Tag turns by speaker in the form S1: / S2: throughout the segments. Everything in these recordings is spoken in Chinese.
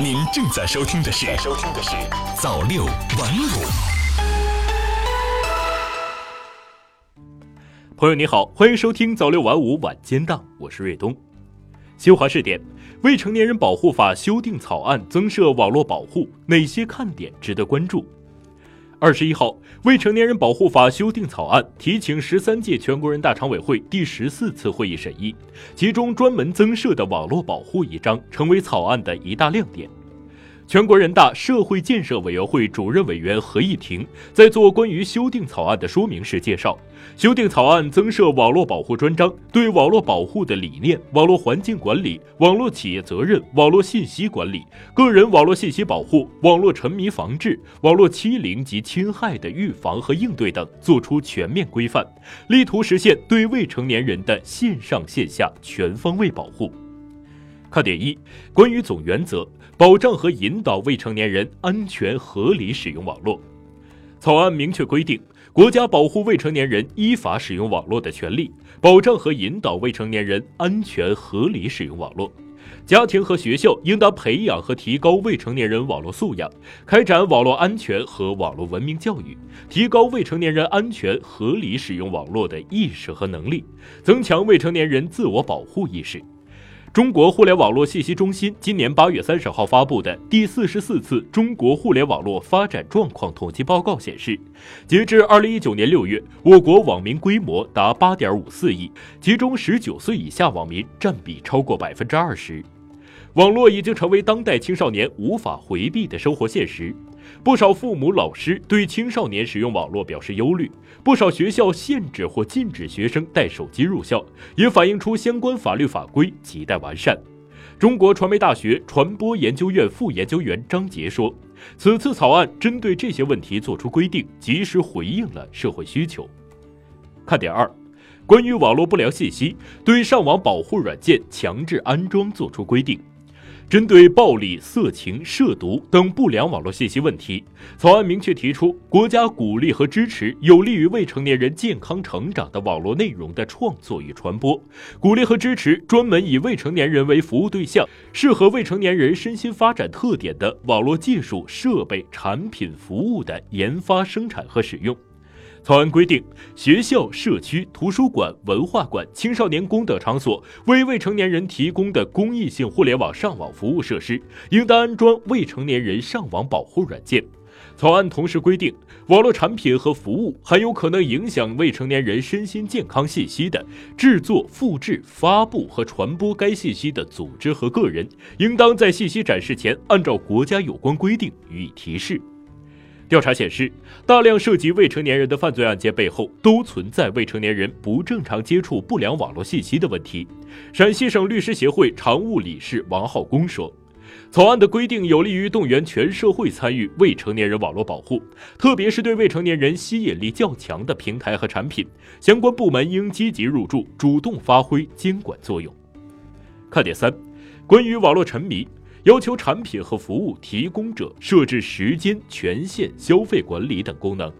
S1: 您正在收听的是《收听的是早六晚五》。
S2: 朋友你好，欢迎收听早六晚五晚间档，我是瑞东。新华视点：未成年人保护法修订草案增设网络保护，哪些看点值得关注？二十一号，未成年人保护法修订草案提请十三届全国人大常委会第十四次会议审议，其中专门增设的网络保护一章成为草案的一大亮点。全国人大社会建设委员会主任委员何议婷在做关于修订草案的说明时介绍，修订草案增设网络保护专章，对网络保护的理念、网络环境管理、网络企业责任、网络信息管理、个人网络信息保护、网络沉迷防治、网络欺凌及侵害的预防和应对等作出全面规范，力图实现对未成年人的线上线下全方位保护。看点一：关于总原则，保障和引导未成年人安全合理使用网络。草案明确规定，国家保护未成年人依法使用网络的权利，保障和引导未成年人安全合理使用网络。家庭和学校应当培养和提高未成年人网络素养，开展网络安全和网络文明教育，提高未成年人安全合理使用网络的意识和能力，增强未成年人自我保护意识。中国互联网络信息中心今年八月三十号发布的第四十四次中国互联网络发展状况统计报告显示，截至二零一九年六月，我国网民规模达八点五四亿，其中十九岁以下网民占比超过百分之二十。网络已经成为当代青少年无法回避的生活现实。不少父母、老师对青少年使用网络表示忧虑，不少学校限制或禁止学生带手机入校，也反映出相关法律法规亟待完善。中国传媒大学传播研究院副研究员张杰说：“此次草案针对这些问题作出规定，及时回应了社会需求。”看点二，关于网络不良信息，对上网保护软件强制安装作出规定。针对暴力、色情、涉毒等不良网络信息问题，草案明确提出，国家鼓励和支持有利于未成年人健康成长的网络内容的创作与传播，鼓励和支持专门以未成年人为服务对象、适合未成年人身心发展特点的网络技术、设备、产品、服务的研发、生产和使用。草案规定，学校、社区、图书馆、文化馆、青少年宫等场所为未成年人提供的公益性互联网上网服务设施，应当安装未成年人上网保护软件。草案同时规定，网络产品和服务含有可能影响未成年人身心健康信息的，制作、复制、发布和传播该信息的组织和个人，应当在信息展示前按照国家有关规定予以提示。调查显示，大量涉及未成年人的犯罪案件背后都存在未成年人不正常接触不良网络信息的问题。陕西省律师协会常务理事王浩功说：“草案的规定有利于动员全社会参与未成年人网络保护，特别是对未成年人吸引力较强的平台和产品，相关部门应积极入驻，主动发挥监管作用。”看点三，关于网络沉迷。要求产品和服务提供者设置时间、权限、消费管理等功能。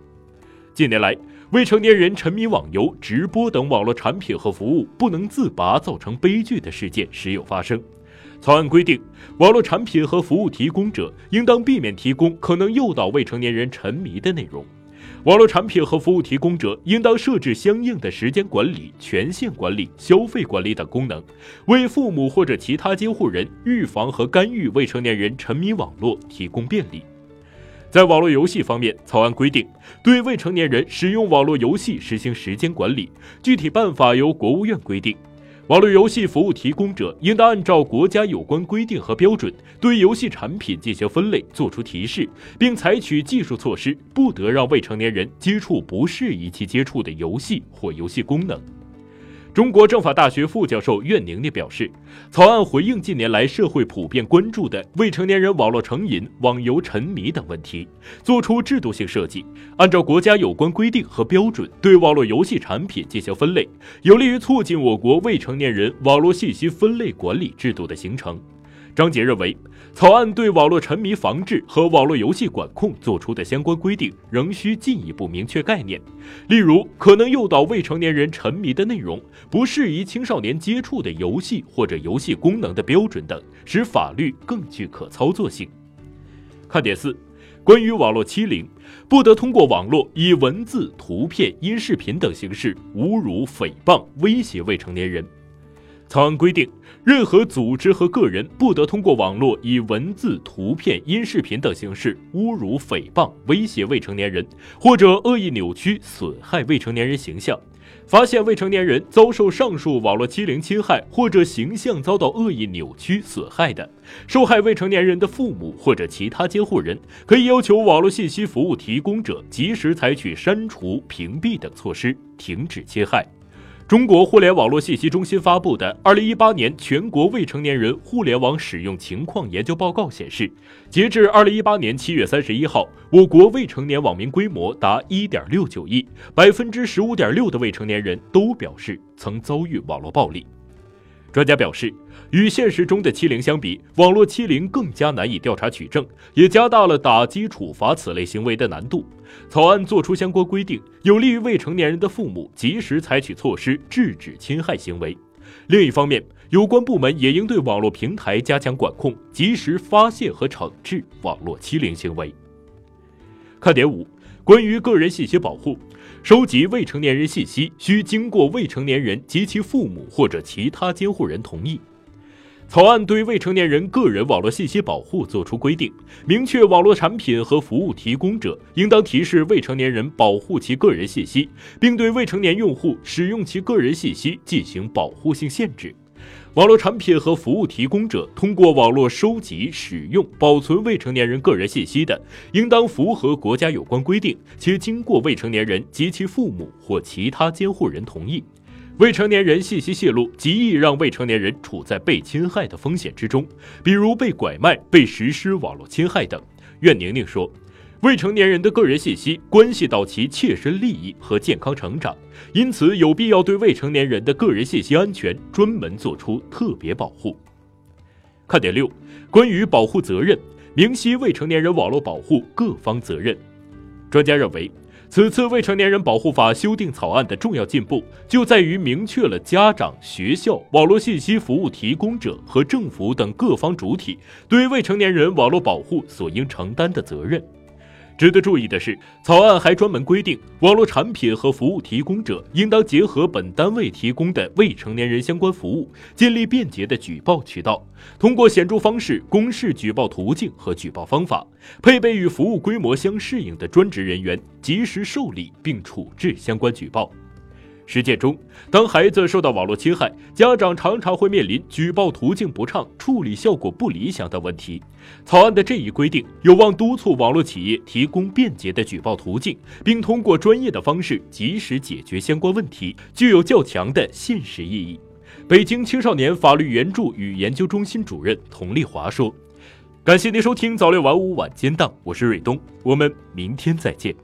S2: 近年来，未成年人沉迷网游、直播等网络产品和服务不能自拔，造成悲剧的事件时有发生。草案规定，网络产品和服务提供者应当避免提供可能诱导未成年人沉迷的内容。网络产品和服务提供者应当设置相应的时间管理、权限管理、消费管理等功能，为父母或者其他监护人预防和干预未成年人沉迷网络提供便利。在网络游戏方面，草案规定，对未成年人使用网络游戏实行时间管理，具体办法由国务院规定。网络游戏服务提供者应当按照国家有关规定和标准，对游戏产品进行分类，作出提示，并采取技术措施，不得让未成年人接触不适宜其接触的游戏或游戏功能。中国政法大学副教授苑宁宁表示，草案回应近年来社会普遍关注的未成年人网络成瘾、网游沉迷等问题，做出制度性设计，按照国家有关规定和标准对网络游戏产品进行分类，有利于促进我国未成年人网络信息分类管理制度的形成。张杰认为，草案对网络沉迷防治和网络游戏管控作出的相关规定仍需进一步明确概念，例如可能诱导未成年人沉迷的内容、不适宜青少年接触的游戏或者游戏功能的标准等，使法律更具可操作性。看点四，关于网络欺凌，不得通过网络以文字、图片、音视频等形式侮辱、诽谤、威胁未成年人。草案规定，任何组织和个人不得通过网络以文字、图片、音视频等形式侮辱、诽谤、威胁未成年人，或者恶意扭曲、损害未成年人形象。发现未成年人遭受上述网络欺凌侵害，或者形象遭到恶意扭曲、损害的，受害未成年人的父母或者其他监护人，可以要求网络信息服务提供者及时采取删除、屏蔽等措施，停止侵害。中国互联网络信息中心发布的《二零一八年全国未成年人互联网使用情况研究报告》显示，截至二零一八年七月三十一号，我国未成年网民规模达一点六九亿，百分之十五点六的未成年人都表示曾遭遇网络暴力。专家表示，与现实中的欺凌相比，网络欺凌更加难以调查取证，也加大了打击处罚此类行为的难度。草案作出相关规定，有利于未成年人的父母及时采取措施制止侵害行为。另一方面，有关部门也应对网络平台加强管控，及时发现和惩治网络欺凌行为。看点五，关于个人信息保护。收集未成年人信息需经过未成年人及其父母或者其他监护人同意。草案对未成年人个人网络信息保护作出规定，明确网络产品和服务提供者应当提示未成年人保护其个人信息，并对未成年用户使用其个人信息进行保护性限制。网络产品和服务提供者通过网络收集、使用、保存未成年人个人信息的，应当符合国家有关规定，且经过未成年人及其父母或其他监护人同意。未成年人信息泄露极易让未成年人处在被侵害的风险之中，比如被拐卖、被实施网络侵害等。苑宁宁说。未成年人的个人信息关系到其切身利益和健康成长，因此有必要对未成年人的个人信息安全专门作出特别保护。看点六，关于保护责任，明晰未成年人网络保护各方责任。专家认为，此次未成年人保护法修订草案的重要进步就在于明确了家长、学校、网络信息服务提供者和政府等各方主体对未成年人网络保护所应承担的责任。值得注意的是，草案还专门规定，网络产品和服务提供者应当结合本单位提供的未成年人相关服务，建立便捷的举报渠道，通过显著方式公示举报途径和举报方法，配备与服务规模相适应的专职人员，及时受理并处置相关举报。实践中，当孩子受到网络侵害，家长常常会面临举报途径不畅、处理效果不理想等问题。草案的这一规定有望督促网络企业提供便捷的举报途径，并通过专业的方式及时解决相关问题，具有较强的现实意义。北京青少年法律援助与研究中心主任佟丽华说：“感谢您收听早六晚五晚间档，我是瑞东，我们明天再见。”